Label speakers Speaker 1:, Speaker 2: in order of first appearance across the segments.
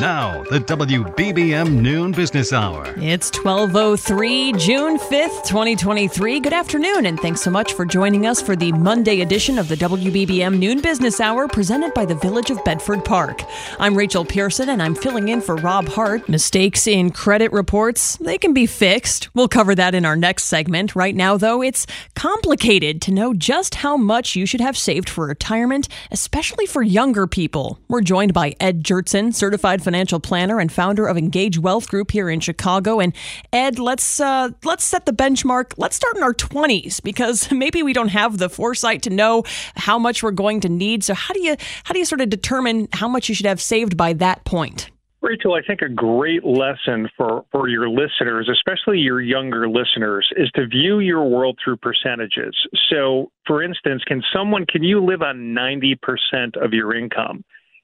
Speaker 1: Now, the WBBM Noon Business Hour.
Speaker 2: It's 1203, June 5th, 2023. Good afternoon, and thanks so much for joining us for the Monday edition of the WBBM Noon Business Hour presented by the Village of Bedford Park. I'm Rachel Pearson, and I'm filling in for Rob Hart. Mistakes in credit reports, they can be fixed. We'll cover that in our next segment. Right now, though, it's complicated to know just how much you should have saved for retirement, especially for younger people. We're joined by Ed Gjertsen, certified financial planner and founder of Engage Wealth Group here in Chicago. And Ed, let's uh, let's set the benchmark. Let's start in our 20s because maybe we don't have the foresight to know how much we're going to need. So how do you how do you sort of determine how much you should have saved by that point?
Speaker 3: Rachel, I think a great lesson for, for your listeners, especially your younger listeners, is to view your world through percentages. So, for instance, can someone, can you live on 90% of your income?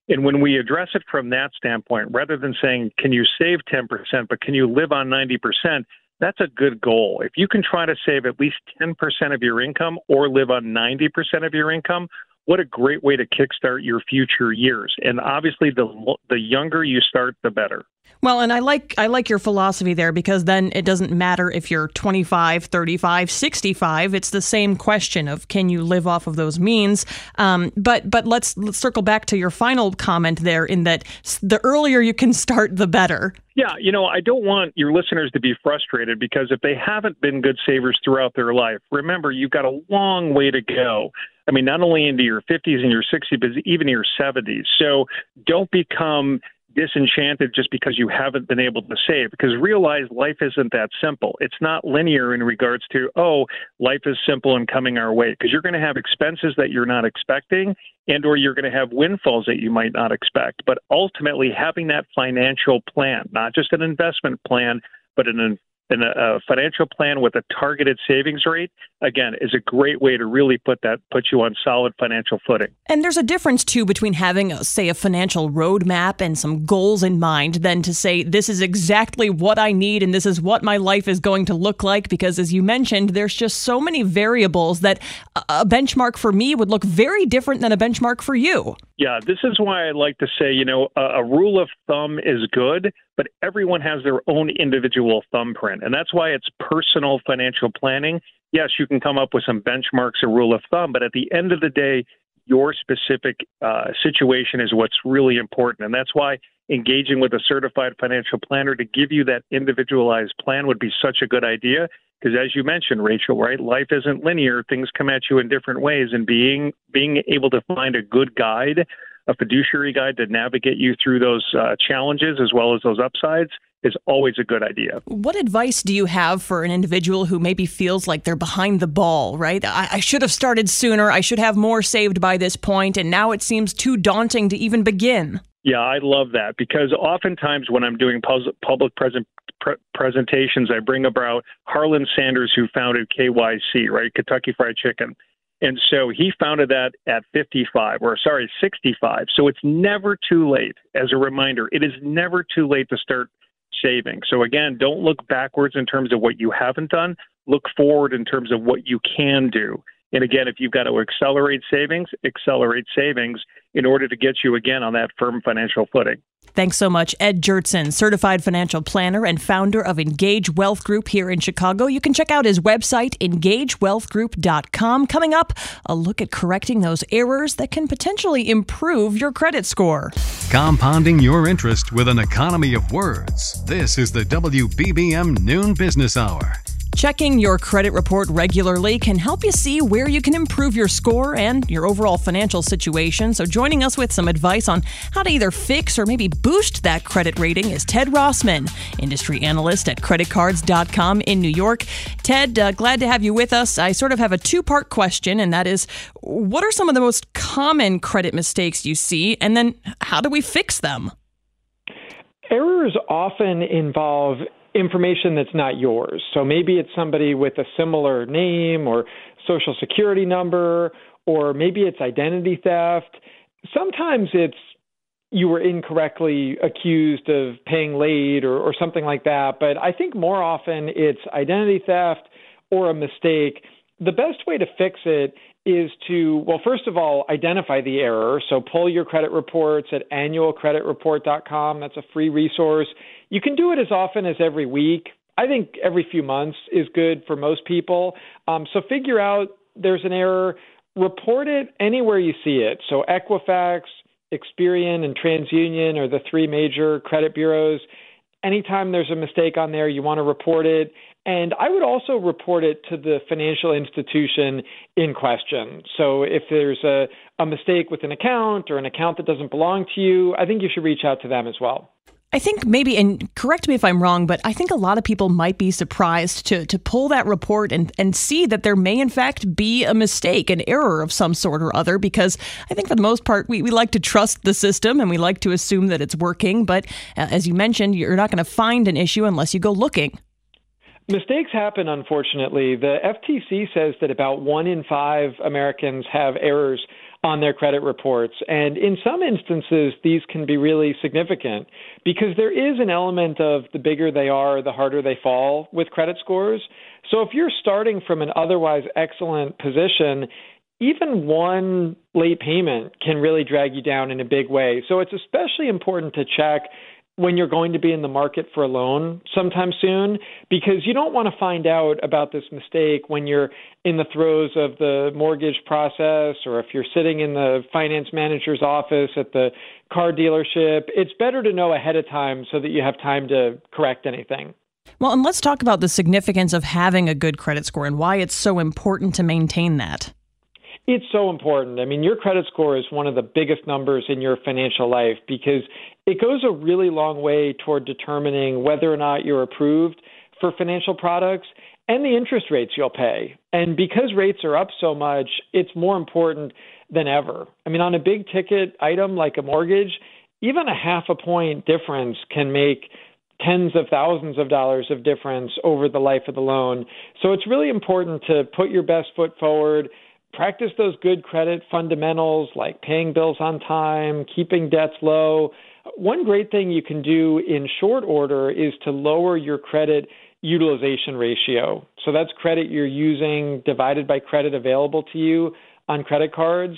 Speaker 3: And when we address it from that standpoint, rather than saying, can you save 10%, but can you live on 90%, that's a good goal. If you can try to save at least 10% of your income or live on 90% of your income, what a great way to kickstart your future years. And obviously, the the younger you start, the better.
Speaker 2: Well, and I like I like your philosophy there because then it doesn't matter if you're 25, 35, 65. It's the same question of can you live off of those means. Um, but but let's let's circle back to your final comment there in that the earlier you can start, the better.
Speaker 3: Yeah, you know, I don't want your listeners to be frustrated because if they haven't been good savers throughout their life, remember you've got a long way to go. I mean, not only into your 50s and your 60s, but even your 70s. So don't become disenchanted just because you haven't been able to save because realize life isn't that simple it's not linear in regards to oh life is simple and coming our way because you're going to have expenses that you're not expecting and or you're going to have windfalls that you might not expect but ultimately having that financial plan not just an investment plan but an and a, financial plan with a targeted savings rate again is a great way to really put that put you on solid financial footing.
Speaker 2: And there's a difference too between having uh, say a financial roadmap and some goals in mind than to say this is exactly what i need and this is what my life is going to look like because as you mentioned there's just so many variables that a benchmark for me would look very different than a benchmark for you.
Speaker 3: Yeah, this is why I like to say, you know, a, a, rule of thumb is good, but everyone has their own individual thumbprint. And that's why it's personal financial planning. Yes, you can come up with some benchmarks, or rule of thumb, but at the end of the day, your specific uh, situation is what's really important. And that's why engaging with a certified financial planner to give you that individualized plan would be such a good idea because as you mentioned, Rachel, right, life isn't linear. Things come at you in different ways, and being being able to find a good guide, a fiduciary guide to navigate you through those uh, challenges as well as those upsides is always a good idea.
Speaker 2: What advice do you have for an individual who maybe feels like they're behind the ball, right? I, I, should have started sooner. I should have more saved by this point, and now it seems too daunting to even begin.
Speaker 3: Yeah, I love that because oftentimes when I'm doing public present pre- presentations, I bring about Harlan Sanders, who founded KFC, right, Kentucky Fried Chicken. And so he founded that at 55, or sorry, 65. So it's never too late. As a reminder, it is never too late to start saving. So again, don't look backwards in terms of what you haven't done. Look forward in terms of what you can do. And again, if you've got to accelerate savings, accelerate savings in order to get you again on that firm financial footing.
Speaker 2: Thanks so much, Ed Gjertsen, certified financial planner and founder of Engage Wealth Group here in Chicago. You can check out his website, engagewealthgroup.com. Coming up, a look at correcting those errors that can potentially improve your credit score.
Speaker 1: Compounding your interest with an economy of words. This is the WBBM Noon Business Hour.
Speaker 2: Checking your credit report regularly can help you see where you can improve your score and your overall financial situation. So, joining us with some advice on how to either fix or maybe boost that credit rating is Ted Rossman, industry analyst at creditcards.com in New York. Ted, uh, glad to have you with us. I sort of have a two part question, and that is what are some of the most common credit mistakes you see, and then how do we fix them?
Speaker 4: Errors often involve information that's not yours. So maybe it's somebody with a similar name or social security number, or maybe it's identity theft. Sometimes it's you were incorrectly accused of paying late or, or something like that. But I think more often it's identity theft or a mistake. The best way to fix it is to, well, first of all, identify the error. So pull your credit reports at annualcreditreport.com. That's a free resource. You can do it as often as every week. I think every few months is good for most people. Um, so figure out there's an error, report it anywhere you see it. So Equifax, Experian, and TransUnion are the three major credit bureaus. Anytime there's a mistake on there, you want to report it. And I would also report it to the financial institution in question. So if there's a, a mistake with an account or an account that doesn't belong to you, I think you should reach out to them as well.
Speaker 2: I think maybe, and correct me if I'm wrong, but I think a lot of people might be surprised to to pull that report and and see that there may in fact be a mistake, an error of some sort or other. Because I think for the most part, we, we like to trust the system and we like to assume that it's working. But uh, as you mentioned, you're not going to find an issue unless you go looking.
Speaker 4: Mistakes happen, unfortunately. The FTC says that about one in five Americans have errors on their credit reports. And in some instances, these can be really significant because there is an element of the bigger they are, the harder they fall with credit scores. So if you're starting from an otherwise excellent position, even one late payment can really drag you down in a big way. So it's especially important to check when you're going to be in the market for a loan sometime soon because you don't want to find out about this mistake when you're in the throes of the mortgage process or if you're sitting in the finance manager's office at the car dealership. It's better to know ahead of time so that you have time to correct anything.
Speaker 2: Well, and let's talk about the significance of having a good credit score and why it's so important to maintain that.
Speaker 4: It's so important. I mean, your credit score is one of the biggest numbers in your financial life because it goes a really long way toward determining whether or not you're approved for financial products and the interest rates you'll pay. And because rates are up so much, it's more important than ever. I mean, on a big ticket item like a mortgage, even a half a point difference can make tens of thousands of dollars of difference over the life of the loan. So it's really important to put your best foot forward practice those good credit fundamentals like paying bills on time, keeping debts low. One great thing you can do in short order is to lower your credit utilization ratio. So that's credit you're using divided by credit available to you on credit cards.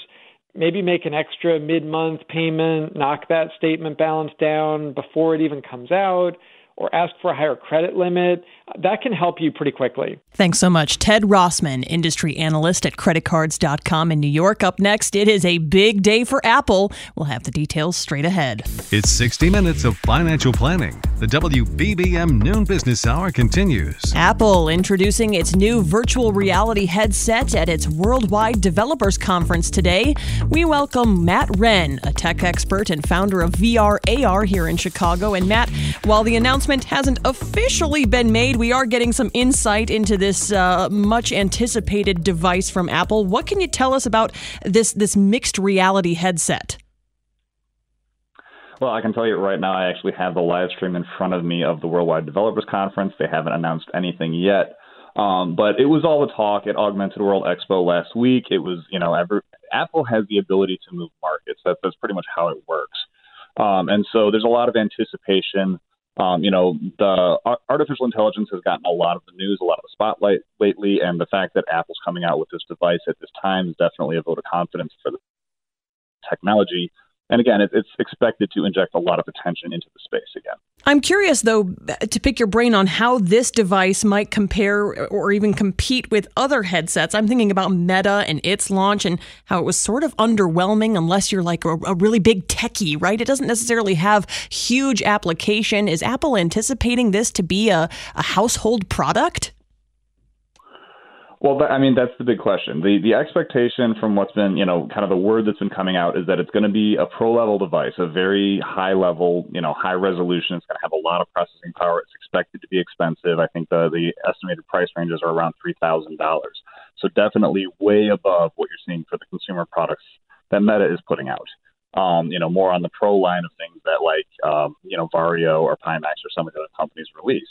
Speaker 4: Maybe make an extra mid month payment, knock that statement balance down before it even comes out or ask for a higher credit limit. That can help you pretty quickly.
Speaker 2: Thanks so much. Ted Rossman, industry analyst at creditcards.com in New York. Up next, it is a big day for Apple. We'll have the details straight ahead.
Speaker 1: It's 60 minutes of financial planning. The WBBM Noon Business Hour continues.
Speaker 2: Apple introducing its new virtual reality headset at its Worldwide Developers Conference today. We welcome Matt Wren, a tech expert and founder of VR AR here in Chicago. And Matt, while the announcement hasn't officially been made, we are getting some insight into this uh, much anticipated device from Apple. What can you tell us about this this mixed reality headset?
Speaker 5: Well, I can tell you right now, I actually have the live stream in front of me of the Worldwide Developers Conference. They haven't announced anything yet. Um, but it was all the talk at Augmented World Expo last week. It was, you know, every, Apple has the ability to move markets. That, that's pretty much how it works. Um, and so there's a lot of anticipation. Um, you know, the artificial intelligence has gotten a lot of the news, a lot of the spotlight lately, and the fact that Apple's coming out with this device at this time is definitely a vote of confidence for the technology and again, it, it's expected to inject a lot of attention into the space again.
Speaker 2: I'm curious, though, to pick your brain on how this device might compare or even compete with other headsets. I'm thinking about Meta and its launch and how it was sort of underwhelming unless you're like a, a really big techie, right? It doesn't necessarily have huge application. Is Apple anticipating this to be a, a household product?
Speaker 5: Well, I mean, that's the big question. The the expectation from what's been, you know, kind of the word that's been coming out is that it's going to be a pro level device, a very high level, you know, high resolution. It's going to have a lot of processing power. It's expected to be expensive. I think the the estimated price ranges are around three thousand dollars. So definitely way above what you're seeing for the consumer products that Meta is putting out. Um, you know, more on the pro line of things that like, um, you know, Varjo or Pimax or some of the other companies release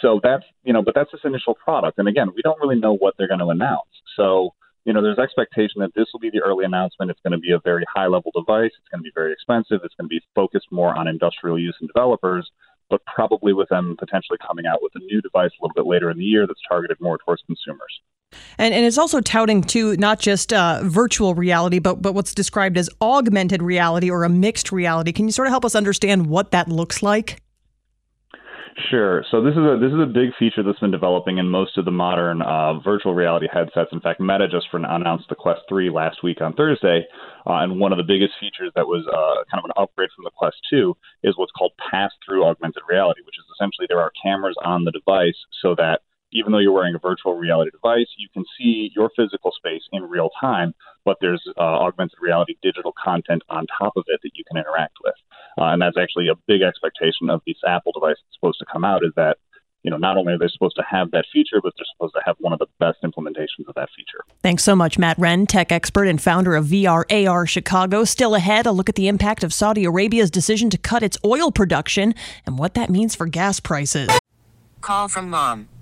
Speaker 5: so that's you know, but that's this initial product, and again, we don't really know what they're going to announce. So you know, there's expectation that this will be the early announcement. It's going to be a very high level device. It's going to be very expensive. It's going to be focused more on industrial use and developers, but probably with them potentially coming out with a new device a little bit later in the year that's targeted more towards consumers.
Speaker 2: And, and it's also touting to not just uh, virtual reality, but but what's described as augmented reality or a mixed reality. Can you sort of help us understand what that looks like?
Speaker 5: Sure. So this is a this is a big feature that's been developing in most of the modern uh, virtual reality headsets. In fact, Meta just announced the Quest 3 last week on Thursday, uh, and one of the biggest features that was uh, kind of an upgrade from the Quest 2 is what's called pass-through augmented reality, which is essentially there are cameras on the device so that even though you're wearing a virtual reality device, you can see your physical space in real time, but there's uh, augmented reality digital content on top of it that you can interact with. Uh, and that's actually a big expectation of this Apple device that's supposed to come out is that you know, not only are they supposed to have that feature, but they're supposed to have one of the best implementations of that feature.
Speaker 2: Thanks so much, Matt Wren, tech expert and founder of VR AR Chicago. Still ahead, a look at the impact of Saudi Arabia's decision to cut its oil production and what that means for gas prices.
Speaker 6: Call from mom.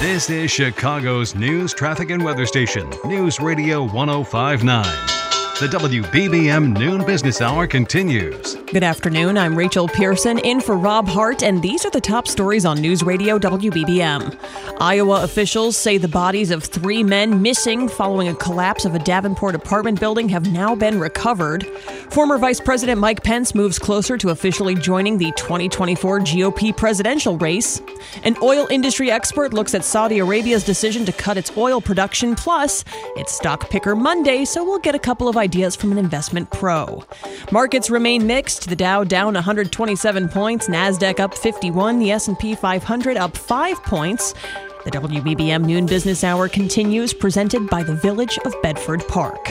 Speaker 1: This is Chicago's news, traffic, and weather station, News Radio 1059. The WBBM Noon Business Hour continues.
Speaker 2: Good afternoon. I'm Rachel Pearson in for Rob Hart, and these are the top stories on News Radio WBBM. Iowa officials say the bodies of three men missing following a collapse of a Davenport apartment building have now been recovered. Former Vice President Mike Pence moves closer to officially joining the 2024 GOP presidential race. An oil industry expert looks at Saudi Arabia's decision to cut its oil production, plus, it's Stock Picker Monday, so we'll get a couple of ideas ideas from an investment pro. Markets remain mixed. The Dow down 127 points, Nasdaq up 51, the S&P 500 up 5 points. The WBBM Noon Business Hour continues, presented by the Village of Bedford Park.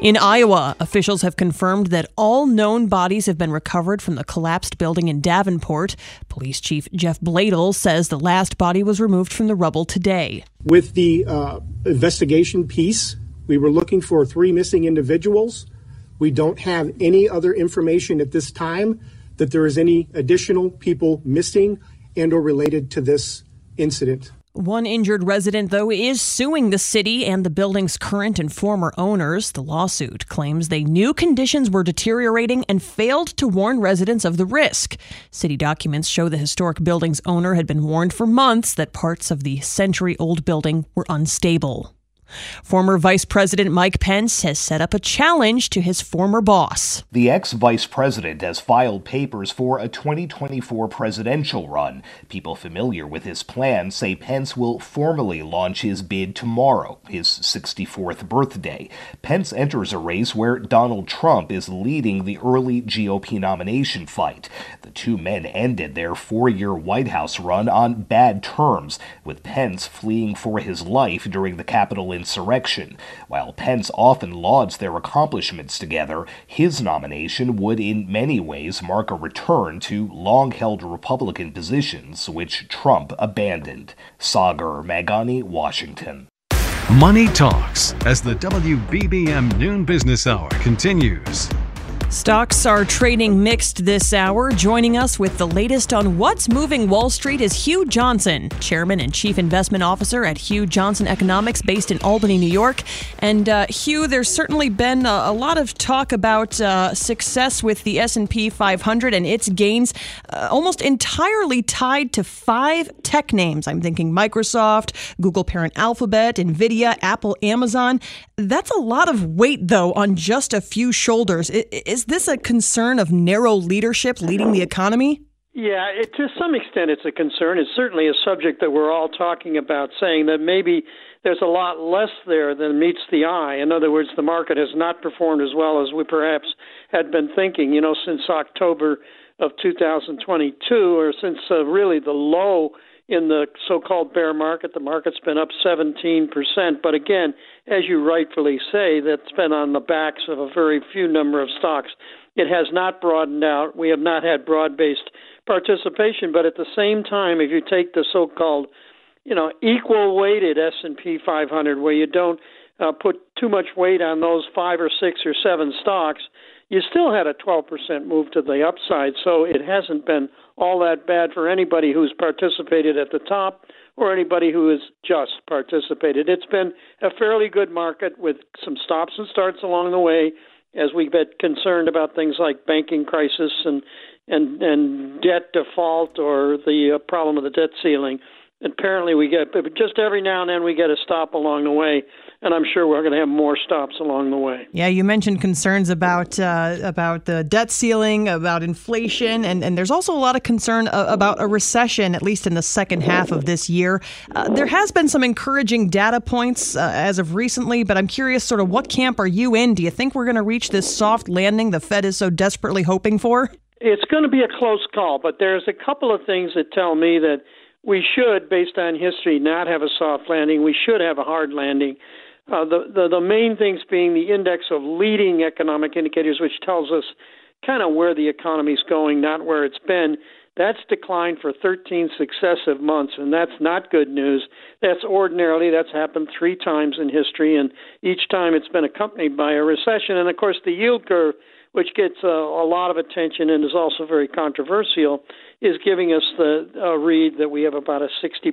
Speaker 2: In Iowa, officials have confirmed that all known bodies have been recovered from the collapsed building in Davenport. Police Chief Jeff Bladel says the last body was removed from the rubble today.
Speaker 7: With the uh, investigation piece we were looking for three missing individuals. We don't have any other information at this time that there is any additional people missing and or related to this incident.
Speaker 2: One injured resident, though, is suing the city and the building's current and former owners. The lawsuit claims they knew conditions were deteriorating and failed to warn residents of the risk. City documents show the historic building's owner had been warned for months that parts of the century old building were unstable. Former Vice President Mike Pence has set up a challenge to his former boss.
Speaker 8: The ex vice president has filed papers for a 2024 presidential run. People familiar with his plan say Pence will formally launch his bid tomorrow, his 64th birthday. Pence enters a race where Donald Trump is leading the early GOP nomination fight. The two men ended their four year White House run on bad terms, with Pence fleeing for his life during the Capitol insurrection. While Pence often lauds their accomplishments together, his nomination would in many ways mark a return to long held Republican positions which Trump abandoned. Sagar Meghani, Washington.
Speaker 1: Money Talks as the WBBM Noon Business Hour continues.
Speaker 2: Stocks are trading mixed this hour. Joining us with the latest on what's moving Wall Street is Hugh Johnson, Chairman and Chief Investment Officer at Hugh Johnson Economics, based in Albany, New York. And uh, Hugh, there's certainly been a, a lot of talk about uh, success with the S&P 500 and its gains, uh, almost entirely tied to five tech names. I'm thinking Microsoft, Google parent Alphabet, Nvidia, Apple, Amazon. That's a lot of weight, though, on just a few shoulders. This a concern of narrow leadership leading the economy?
Speaker 9: Yeah, it, to some extent, it's a concern. It's certainly a subject that we're all talking about, saying that maybe there's a lot less there than meets the eye. In other words, the market has not performed as well as we perhaps had been thinking, you know, since October of 2022, or since uh, really the low in the so-called bear market. The market's been up 17%, but again, as you rightfully say, that's been on the backs of a very few number of stocks. It has not broadened out. We have not had broad-based participation, but at the same time, if you take the so-called, you know, equal weighted S&P 500 where you don't uh, put too much weight on those five or six or seven stocks, you still had a 12% move to the upside. So it hasn't been all that bad for anybody who's participated at the top or anybody who has just participated. It's been a fairly good market with some stops and starts along the way as we get concerned about things like banking crisis and and and debt default or the uh, problem of the debt ceiling apparently we get but just every now and then we get a stop along the way and i'm sure we're going to have more stops along the way
Speaker 2: yeah you mentioned concerns about uh, about the debt ceiling about inflation and, and there's also a lot of concern about a recession at least in the second half of this year uh, there has been some encouraging data points uh, as of recently but i'm curious sort of what camp are you in do you think we're going to reach this soft landing the fed is so desperately hoping for
Speaker 9: it's going to be a close call but there's a couple of things that tell me that we should, based on history, not have a soft landing. We should have a hard landing. Uh, the, the the main things being the index of leading economic indicators, which tells us kind of where the economy is going, not where it's been. That's declined for 13 successive months, and that's not good news. That's ordinarily that's happened three times in history, and each time it's been accompanied by a recession. And of course, the yield curve which gets uh, a lot of attention and is also very controversial, is giving us the uh, read that we have about a 60%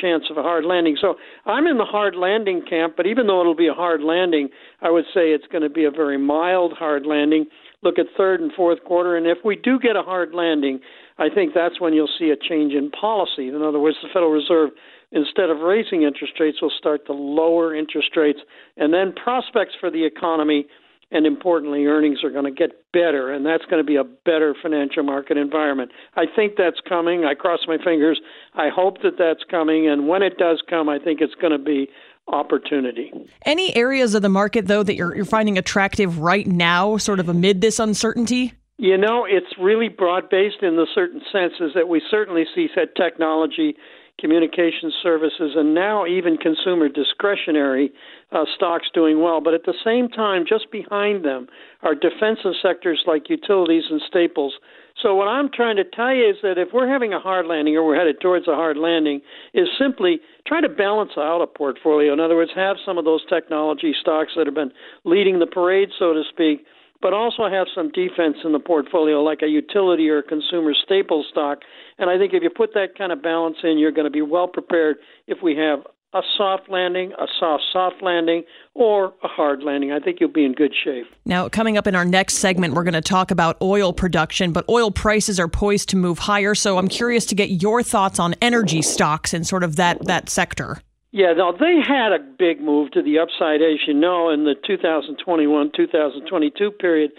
Speaker 9: chance of a hard landing. So I'm in the hard landing camp, but even though it'll be a hard landing, I would say it's going to be a very mild hard landing. Look at third and fourth quarter, and if we do get a hard landing, I think that's when you'll see a change in policy. In other words, the Federal Reserve instead of raising interest rates, will start to lower interest rates, and then prospects for the economy and importantly, earnings are going to get better, and that's going to be a better financial market environment. I think that's coming. I cross my fingers. I hope that that's coming, and when it does come, I think it's going to be opportunity.
Speaker 2: Any areas of the market, though, that you're, you're finding attractive right now, sort of amid this uncertainty?
Speaker 9: You know, it's really broad based in the certain senses that we certainly see that technology communication services, and now even consumer discretionary uh, stocks doing well. But at the same time, just behind them are defensive sectors like utilities and staples. So what I'm trying to tell you is that if we're having a hard landing or we're headed towards a hard landing, is simply try to balance out a portfolio. In other words, have some of those technology stocks that have been leading the parade, so to speak but also have some defense in the portfolio, like a utility or a consumer staple stock. And I think if you put that kind of balance in, you're going to be well prepared if we have a soft landing, a soft, soft landing, or a hard landing. I think you'll be in good shape.
Speaker 2: Now, coming up in our next segment, we're going to talk about oil production, but oil prices are poised to move higher. So I'm curious to get your thoughts on energy stocks and sort of that, that sector.
Speaker 9: Yeah, no, they had a big move to the upside, as you know, in the 2021 2022 period,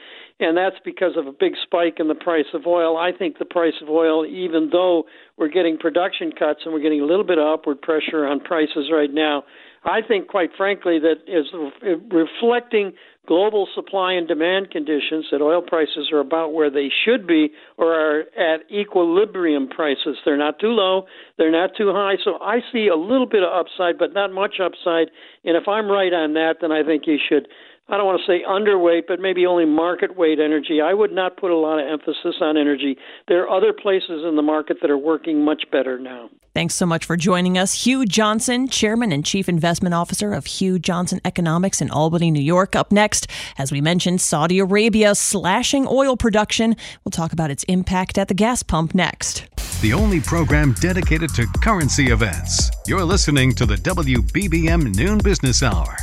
Speaker 9: and that's because of a big spike in the price of oil. I think the price of oil, even though we're getting production cuts and we're getting a little bit of upward pressure on prices right now, I think, quite frankly, that is reflecting global supply and demand conditions that oil prices are about where they should be or are at equilibrium prices. They're not too low, they're not too high. So I see a little bit of upside, but not much upside. And if I'm right on that, then I think you should I don't want to say underweight, but maybe only market weight energy. I would not put a lot of emphasis on energy. There are other places in the market that are working much better now.
Speaker 2: Thanks so much for joining us. Hugh Johnson, Chairman and Chief Investment Officer of Hugh Johnson Economics in Albany, New York. Up next, as we mentioned, Saudi Arabia slashing oil production. We'll talk about its impact at the gas pump next.
Speaker 1: The only program dedicated to currency events. You're listening to the WBBM Noon Business Hour.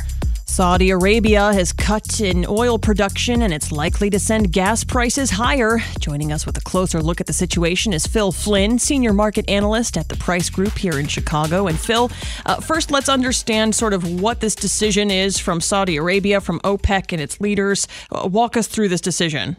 Speaker 2: Saudi Arabia has cut in oil production and it's likely to send gas prices higher. Joining us with a closer look at the situation is Phil Flynn, senior market analyst at the Price Group here in Chicago. And Phil, uh, first let's understand sort of what this decision is from Saudi Arabia, from OPEC and its leaders. Uh, walk us through this decision.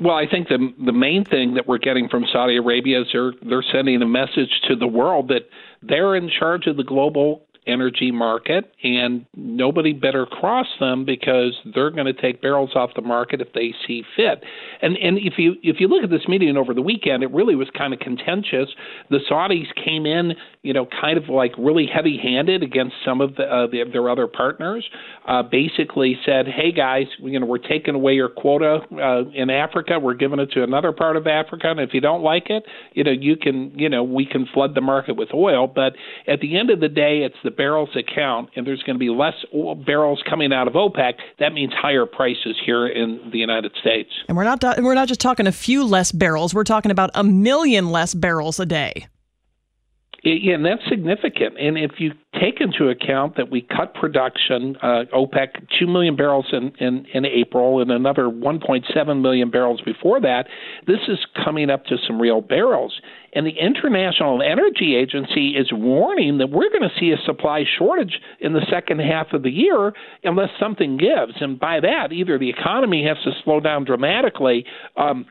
Speaker 10: Well, I think the the main thing that we're getting from Saudi Arabia is they're they're sending a message to the world that they're in charge of the global energy market, and nobody better cross them because they're going to take barrels off the market if they see fit. And and if you if you look at this meeting over the weekend, it really was kind of contentious. The Saudis came in, you know, kind of like really heavy-handed against some of the, uh, the, their other partners. Uh, basically said, "Hey guys, you know, we're taking away your quota uh, in Africa. We're giving it to another part of Africa, and if you don't like it, you know, you can, you know, we can flood the market with oil. But at the end of the day, it's the barrels that count, and there's going to be less barrels coming out of OPEC. That means higher prices here in the United States.
Speaker 2: And we're not we're not just talking a few less barrels. We're talking about a million less barrels a day.
Speaker 10: Yeah, and that's significant. And if you take into account that we cut production, uh, OPEC, 2 million barrels in, in, in April and another 1.7 million barrels before that, this is coming up to some real barrels. And the International Energy Agency is warning that we're going to see a supply shortage in the second half of the year unless something gives. And by that, either the economy has to slow down dramatically. Um,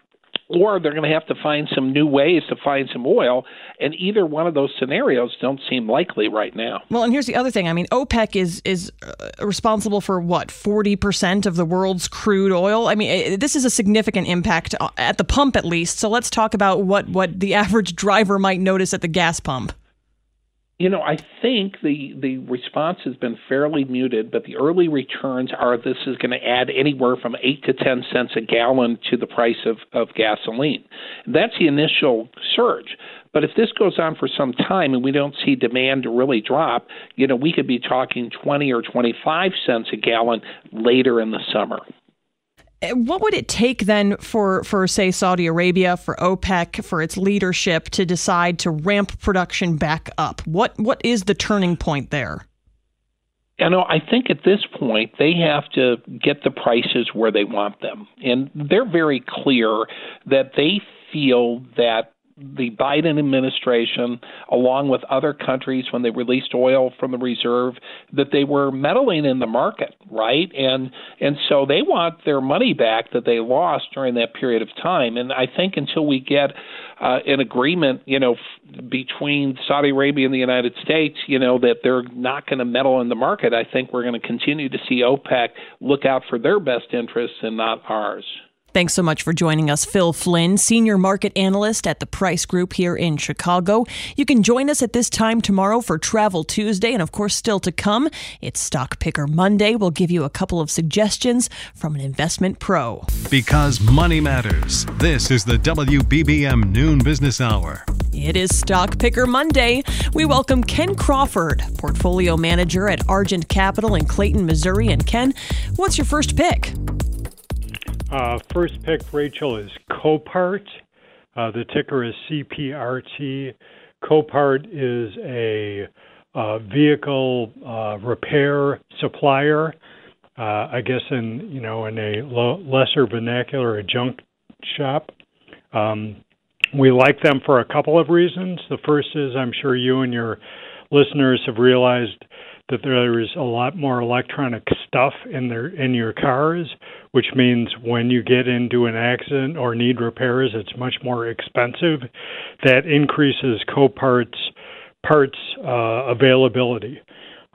Speaker 10: or they're going to have to find some new ways to find some oil. And either one of those scenarios don't seem likely right now.
Speaker 2: Well, and here's the other thing. I mean, OPEC is is uh, responsible for what forty percent of the world's crude oil. I mean, this is a significant impact uh, at the pump, at least. So let's talk about what what the average driver might notice at the gas pump.
Speaker 10: You know, I think the the response has been fairly muted, but the early returns are this is going to add anywhere from eight to ten cents a gallon to the price of, of gasoline. That's the initial surge. But if this goes on for some time and we don't see demand really drop, you know, we could be talking 20 or 25 cents a gallon later in the summer.
Speaker 2: What would it take then for, for say Saudi Arabia, for OPEC, for its leadership to decide to ramp production back up? What what is the turning point there?
Speaker 10: You know, I think at this point they have to get the prices where they want them, and they're very clear that they feel that the Biden administration, along with other countries when they released oil from the reserve, that they were meddling in the market, right? And and so they want their money back that they lost during that period of time. And I think until we get uh, an agreement, you know, f- between Saudi Arabia and the United States, you know, that they're not going to meddle in the market, I think we're going to continue to see OPEC look out for their best interests and not ours.
Speaker 2: Thanks so much for joining us, Phil Flynn, Senior Market Analyst at the Price Group here in Chicago. You can join us at this time tomorrow for Travel Tuesday, and of course, still to come, it's Stock Picker Monday. We'll give you a couple of suggestions from an investment pro.
Speaker 1: Because money matters. This is the WBBM Noon Business Hour.
Speaker 2: It is Stock Picker Monday. We welcome Ken Crawford, Portfolio Manager at Argent Capital in Clayton, Missouri. And Ken, what's your first pick?
Speaker 11: Uh, first pick, Rachel, is Copart. Uh, the ticker is CPRT. Copart is a uh, vehicle uh, repair supplier. Uh, I guess in you know in a lo- lesser vernacular, a junk shop. Um, we like them for a couple of reasons. The first is I'm sure you and your listeners have realized that there is a lot more electronic stuff in their in your cars, which means when you get into an accident or need repairs, it's much more expensive. That increases Copart's parts uh, availability.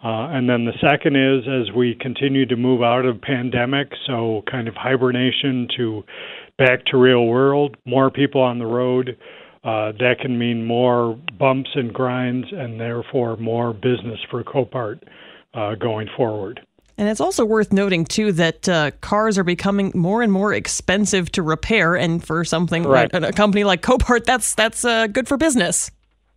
Speaker 11: Uh, and then the second is as we continue to move out of pandemic, so kind of hibernation to back to real world, more people on the road, uh, that can mean more bumps and grinds and therefore more business for Copart uh, going forward.
Speaker 2: And it's also worth noting too that uh, cars are becoming more and more expensive to repair, and for something
Speaker 11: right.
Speaker 2: like a company like Copart, that's that's uh, good for business.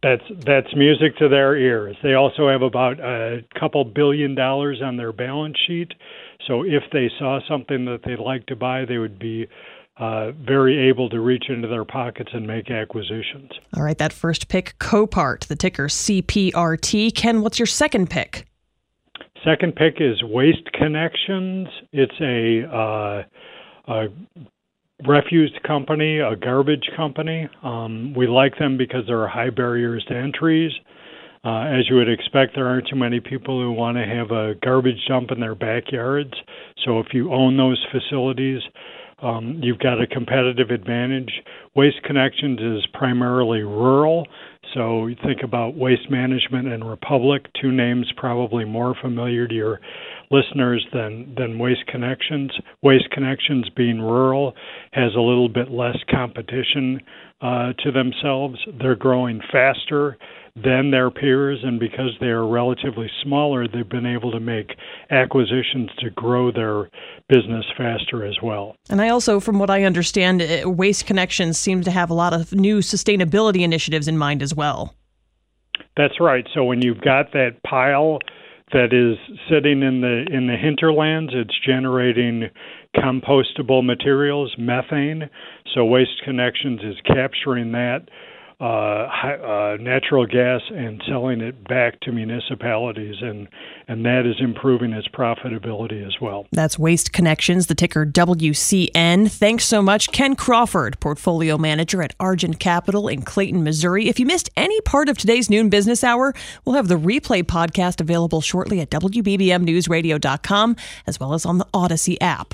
Speaker 11: That's that's music to their ears. They also have about a couple billion dollars on their balance sheet, so if they saw something that they'd like to buy, they would be uh, very able to reach into their pockets and make acquisitions.
Speaker 2: All right, that first pick, Copart, the ticker CPRT. Ken, what's your second pick?
Speaker 11: Second pick is Waste Connections. It's a, uh, a refuse company, a garbage company. Um, we like them because there are high barriers to entries. Uh, as you would expect, there aren't too many people who want to have a garbage dump in their backyards. So if you own those facilities, um, you've got a competitive advantage. Waste Connections is primarily rural, so you think about Waste Management and Republic, two names probably more familiar to your listeners than than Waste Connections. Waste Connections being rural has a little bit less competition uh, to themselves. They're growing faster than their peers, and because they are relatively smaller, they've been able to make acquisitions to grow their business faster as well.
Speaker 2: And I also, from what I understand, uh, Waste Connections seems to have a lot of new sustainability initiatives in mind as well.
Speaker 11: That's right. So when you've got that pile that is sitting in the in the hinterlands, it's generating compostable materials, methane. So Waste Connections is capturing that uh, uh, natural gas and selling it back to municipalities, and and that is improving its profitability as well.
Speaker 2: That's Waste Connections, the ticker WCN. Thanks so much, Ken Crawford, portfolio manager at Argent Capital in Clayton, Missouri. If you missed any part of today's noon business hour, we'll have the replay podcast available shortly at WBBMNewsRadio.com as well as on the Audacy app.